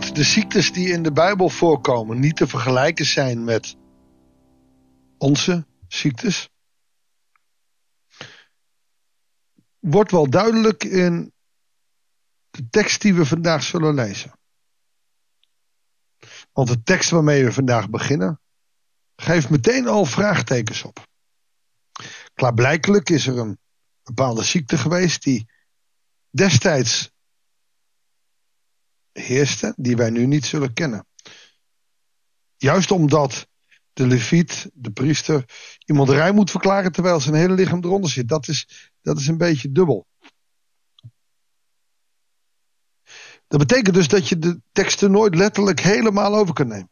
dat de ziektes die in de Bijbel voorkomen niet te vergelijken zijn met onze ziektes, wordt wel duidelijk in de tekst die we vandaag zullen lezen. Want de tekst waarmee we vandaag beginnen, geeft meteen al vraagtekens op. Klaarblijkelijk is er een bepaalde ziekte geweest die destijds heerste, die wij nu niet zullen kennen. Juist omdat de leviet, de priester, iemand rein moet verklaren terwijl zijn hele lichaam eronder zit. Dat is, dat is een beetje dubbel. Dat betekent dus dat je de teksten nooit letterlijk helemaal over kunt nemen.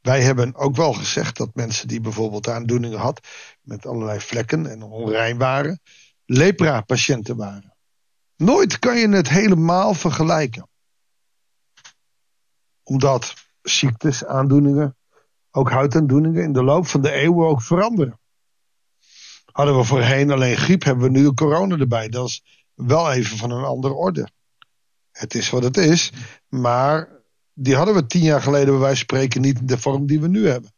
Wij hebben ook wel gezegd dat mensen die bijvoorbeeld aandoeningen had met allerlei vlekken en onrein waren, lepra-patiënten waren. Nooit kan je het helemaal vergelijken. Omdat ziektes, aandoeningen, ook huidaandoeningen in de loop van de eeuwen ook veranderen. Hadden we voorheen alleen griep, hebben we nu corona erbij. Dat is wel even van een andere orde. Het is wat het is, maar die hadden we tien jaar geleden bij wijze van spreken niet in de vorm die we nu hebben.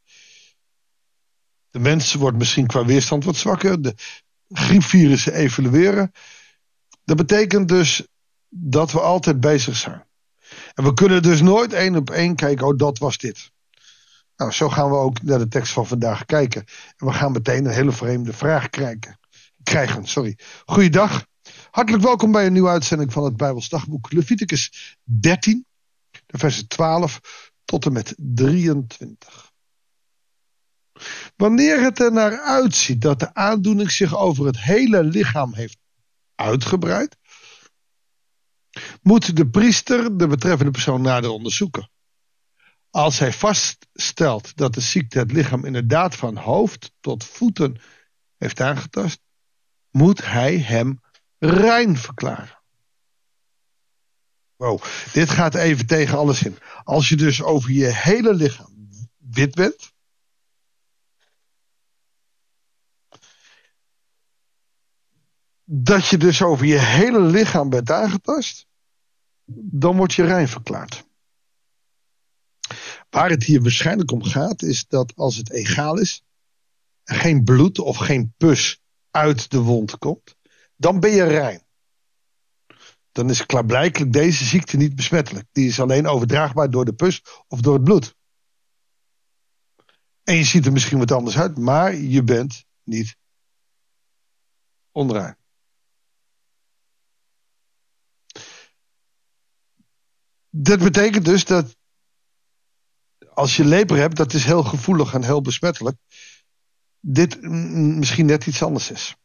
De mens wordt misschien qua weerstand wat zwakker. De griepvirussen evolueren. Dat betekent dus dat we altijd bezig zijn. En we kunnen dus nooit één op één kijken, oh dat was dit. Nou, zo gaan we ook naar de tekst van vandaag kijken. En we gaan meteen een hele vreemde vraag krijgen. krijgen sorry. Goeiedag. Hartelijk welkom bij een nieuwe uitzending van het Bijbels Dagboek. Leviticus 13, de versen 12 tot en met 23. Wanneer het er naar uitziet dat de aandoening zich over het hele lichaam heeft uitgebreid, moet de priester de betreffende persoon nader onderzoeken. Als hij vaststelt dat de ziekte het lichaam inderdaad van hoofd tot voeten heeft aangetast, moet hij hem rein verklaren. Wow, dit gaat even tegen alles in. Als je dus over je hele lichaam wit bent. Dat je dus over je hele lichaam bent aangetast. Dan word je rein verklaard. Waar het hier waarschijnlijk om gaat, is dat als het egaal is, geen bloed of geen pus uit de wond komt, dan ben je rein. Dan is klaarblijkelijk deze ziekte niet besmettelijk. Die is alleen overdraagbaar door de pus of door het bloed. En je ziet er misschien wat anders uit, maar je bent niet onrein. Dat betekent dus dat als je leper hebt, dat is heel gevoelig en heel besmettelijk. Dit misschien net iets anders is.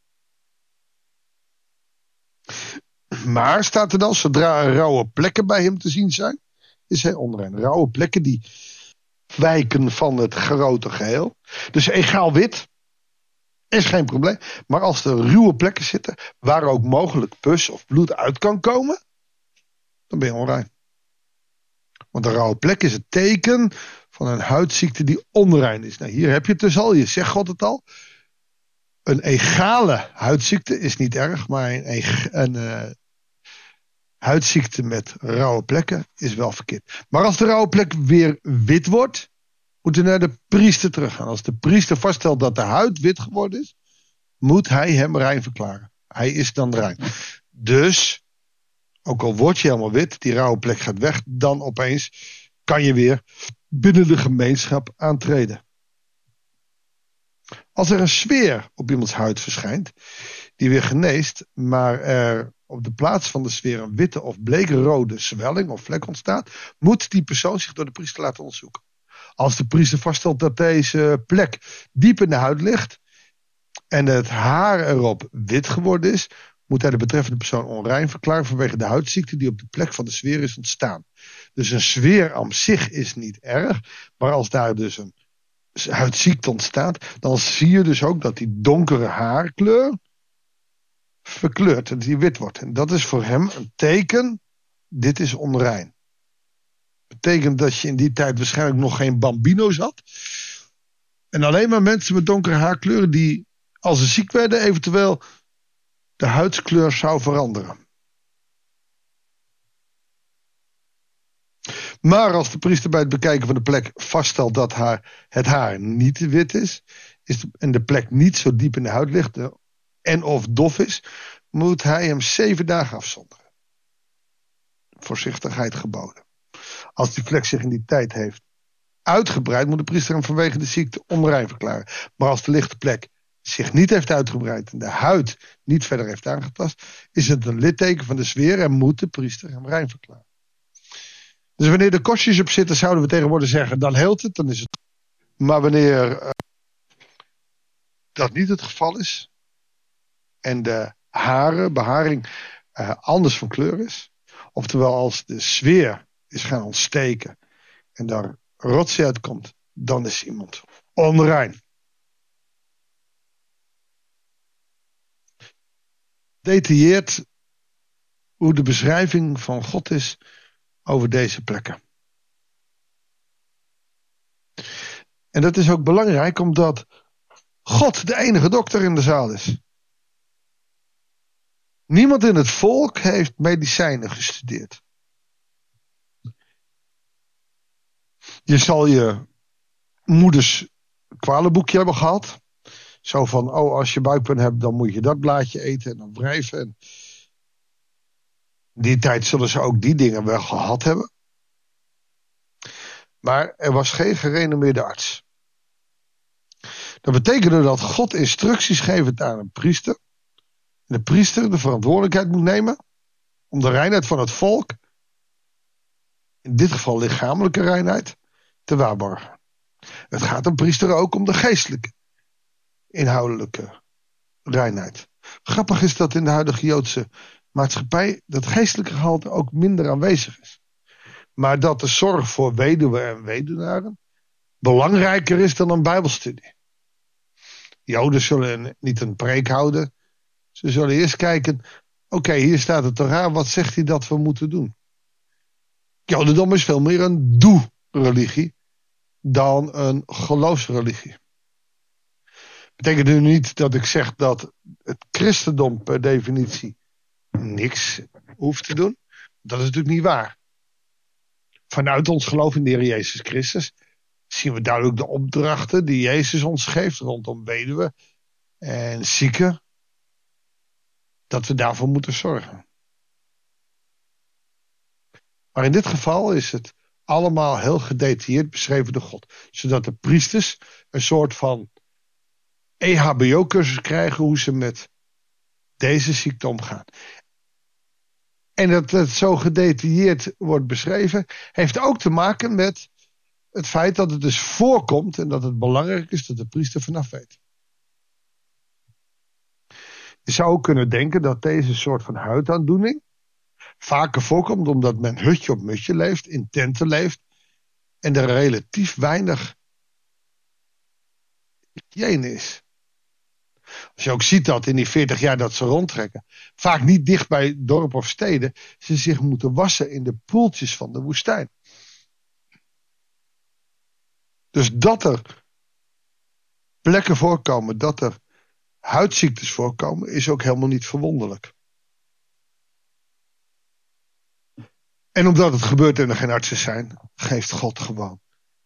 Maar staat er dan, zodra er rauwe plekken bij hem te zien zijn, is hij onrein. Rauwe plekken die wijken van het grote geheel. Dus egaal wit is geen probleem. Maar als er ruwe plekken zitten, waar ook mogelijk pus of bloed uit kan komen, dan ben je onrein. Want een rauwe plek is het teken van een huidziekte die onrein is. Nou, hier heb je het dus al, je zegt God het al. Een egale huidziekte is niet erg, maar een, een uh, huidziekte met rauwe plekken is wel verkeerd. Maar als de rauwe plek weer wit wordt, moet je naar de priester teruggaan. Als de priester vaststelt dat de huid wit geworden is, moet hij hem rein verklaren. Hij is dan rein. Dus, ook al word je helemaal wit, die rauwe plek gaat weg, dan opeens kan je weer binnen de gemeenschap aantreden. Als er een sfeer op iemands huid verschijnt, die weer geneest, maar er op de plaats van de sfeer een witte of bleekrode zwelling of vlek ontstaat, moet die persoon zich door de priester laten onderzoeken. Als de priester vaststelt dat deze plek diep in de huid ligt en het haar erop wit geworden is, moet hij de betreffende persoon onrein verklaren vanwege de huidziekte die op de plek van de sfeer is ontstaan. Dus een sfeer aan zich is niet erg, maar als daar dus een huidziekte ontstaat, dan zie je dus ook dat die donkere haarkleur verkleurt en die wit wordt. En dat is voor hem een teken, dit is onrein. Betekent dat je in die tijd waarschijnlijk nog geen bambino's had. En alleen maar mensen met donkere haarkleuren die als ze ziek werden eventueel de huidskleur zou veranderen. Maar als de priester bij het bekijken van de plek vaststelt dat haar, het haar niet wit is, is en de plek niet zo diep in de huid ligt en of dof is, moet hij hem zeven dagen afzonderen. Voorzichtigheid geboden. Als die plek zich in die tijd heeft uitgebreid, moet de priester hem vanwege de ziekte onrein verklaren. Maar als de lichte plek zich niet heeft uitgebreid en de huid niet verder heeft aangetast, is het een litteken van de sfeer en moet de priester hem rein verklaren. Dus wanneer de kostjes op zitten, zouden we tegenwoordig zeggen, dan heelt het, dan is het. Maar wanneer uh, dat niet het geval is, en de haren, beharing, uh, anders van kleur is, oftewel als de sfeer is gaan ontsteken en daar rotzooi uitkomt, dan is iemand onrein. Hoe de beschrijving van God is over deze plekken. En dat is ook belangrijk omdat God de enige dokter in de zaal is. Niemand in het volk heeft medicijnen gestudeerd. Je zal je moeders kwalenboekje hebben gehad. Zo van, oh, als je buikpijn hebt, dan moet je dat blaadje eten en dan wrijven. En die tijd zullen ze ook die dingen wel gehad hebben. Maar er was geen gerenommeerde arts. Dat betekende dat God instructies geeft aan een priester. En de priester de verantwoordelijkheid moet nemen om de reinheid van het volk, in dit geval lichamelijke reinheid, te waarborgen. Het gaat een priester ook om de geestelijke, inhoudelijke reinheid. Grappig is dat in de huidige Joodse maatschappij dat geestelijke gehalte ook minder aanwezig is. Maar dat de zorg voor weduwen en weduwnaren belangrijker is dan een bijbelstudie. Joden zullen niet een preek houden. Ze zullen eerst kijken, oké, hier staat het Torah, wat zegt hij dat we moeten doen? Jodendom is veel meer een doe-religie dan een geloofsreligie. Betekent nu niet dat ik zeg dat het christendom per definitie niks hoeft te doen. Dat is natuurlijk niet waar. Vanuit ons geloof in de Heer Jezus Christus zien we duidelijk de opdrachten die Jezus ons geeft rondom weduwen en zieken. Dat we daarvoor moeten zorgen. Maar in dit geval is het allemaal heel gedetailleerd beschreven door God. Zodat de priesters een soort van EHBO-cursus krijgen hoe ze met deze ziekte omgaan. En dat het zo gedetailleerd wordt beschreven, heeft ook te maken met het feit dat het dus voorkomt en dat het belangrijk is dat de priester vanaf weet. Je zou ook kunnen denken dat deze soort van huidaandoening vaker voorkomt omdat men hutje op mutje leeft, in tenten leeft en er relatief weinig hygiëne is. Als je ook ziet dat in die 40 jaar dat ze rondtrekken, vaak niet dicht bij dorpen of steden, ze zich moeten wassen in de poeltjes van de woestijn. Dus dat er plekken voorkomen, dat er huidziektes voorkomen, is ook helemaal niet verwonderlijk. En omdat het gebeurt en er geen artsen zijn, geeft God gewoon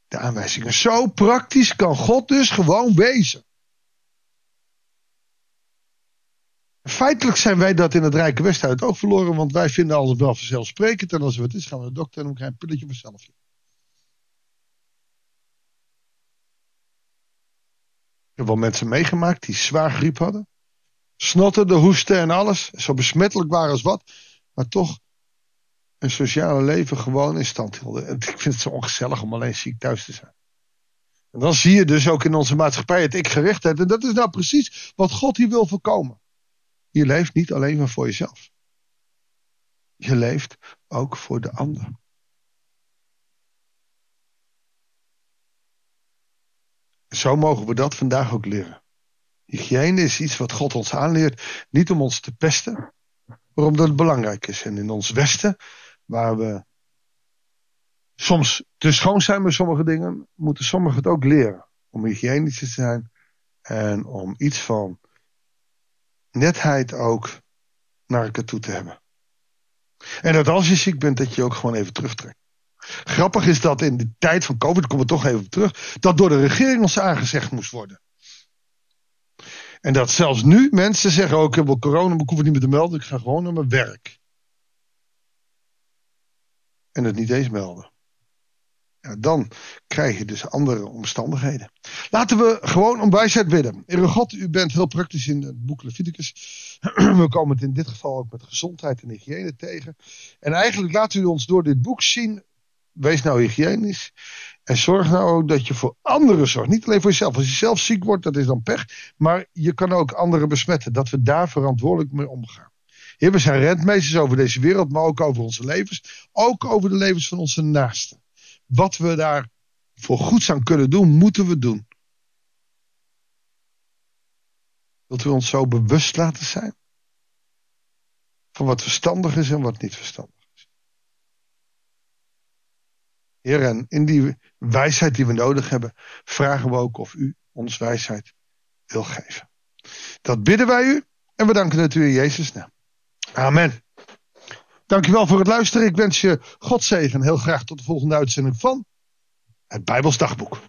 de aanwijzingen. Zo praktisch kan God dus gewoon wezen. Feitelijk zijn wij dat in het Rijke Westen ook verloren, want wij vinden alles wel vanzelfsprekend. En als er wat is, gaan we de dokter en dan krijgen we een pilletje vanzelf. Ik heb wel mensen meegemaakt die zwaar griep hadden. Snotterden, hoesten en alles. Zo besmettelijk waren als wat. Maar toch een sociale leven gewoon in stand hielden. En ik vind het zo ongezellig om alleen ziek thuis te zijn. En dan zie je dus ook in onze maatschappij het ik-gerichtheid. En dat is nou precies wat God hier wil voorkomen. Je leeft niet alleen maar voor jezelf. Je leeft ook voor de ander. Zo mogen we dat vandaag ook leren. Hygiëne is iets wat God ons aanleert, niet om ons te pesten, maar omdat het belangrijk is. En in ons Westen, waar we soms te schoon zijn met sommige dingen, moeten sommigen het ook leren. Om hygiënisch te zijn en om iets van netheid ook naar elkaar toe te hebben. En dat als je ziek bent, dat je ook gewoon even terugtrekt. Grappig is dat in de tijd van COVID, daar komen we toch even op terug, dat door de regering ons aangezegd moest worden. En dat zelfs nu mensen zeggen ook, ik heb wel corona, maar ik hoef het niet meer te melden, ik ga gewoon naar mijn werk. En het niet eens melden. Dan krijg je dus andere omstandigheden. Laten we gewoon om wijsheid bidden. Heere God, u bent heel praktisch in het boek Leviticus. We komen het in dit geval ook met gezondheid en hygiëne tegen. En eigenlijk laat u ons door dit boek zien. Wees nou hygiënisch. En zorg nou ook dat je voor anderen zorgt. Niet alleen voor jezelf. Als je zelf ziek wordt, dat is dan pech. Maar je kan ook anderen besmetten. Dat we daar verantwoordelijk mee omgaan. Heer, we zijn rentmeesters over deze wereld, maar ook over onze levens. Ook over de levens van onze naasten wat we daar voor goeds aan kunnen doen, moeten we doen. Wilt u ons zo bewust laten zijn? Van wat verstandig is en wat niet verstandig is. Heer, en in die wijsheid die we nodig hebben, vragen we ook of u ons wijsheid wil geven. Dat bidden wij u en we danken het u in Jezus' naam. Amen. Dankjewel voor het luisteren. Ik wens je God zegen. Heel graag tot de volgende uitzending van het Bijbels Dagboek.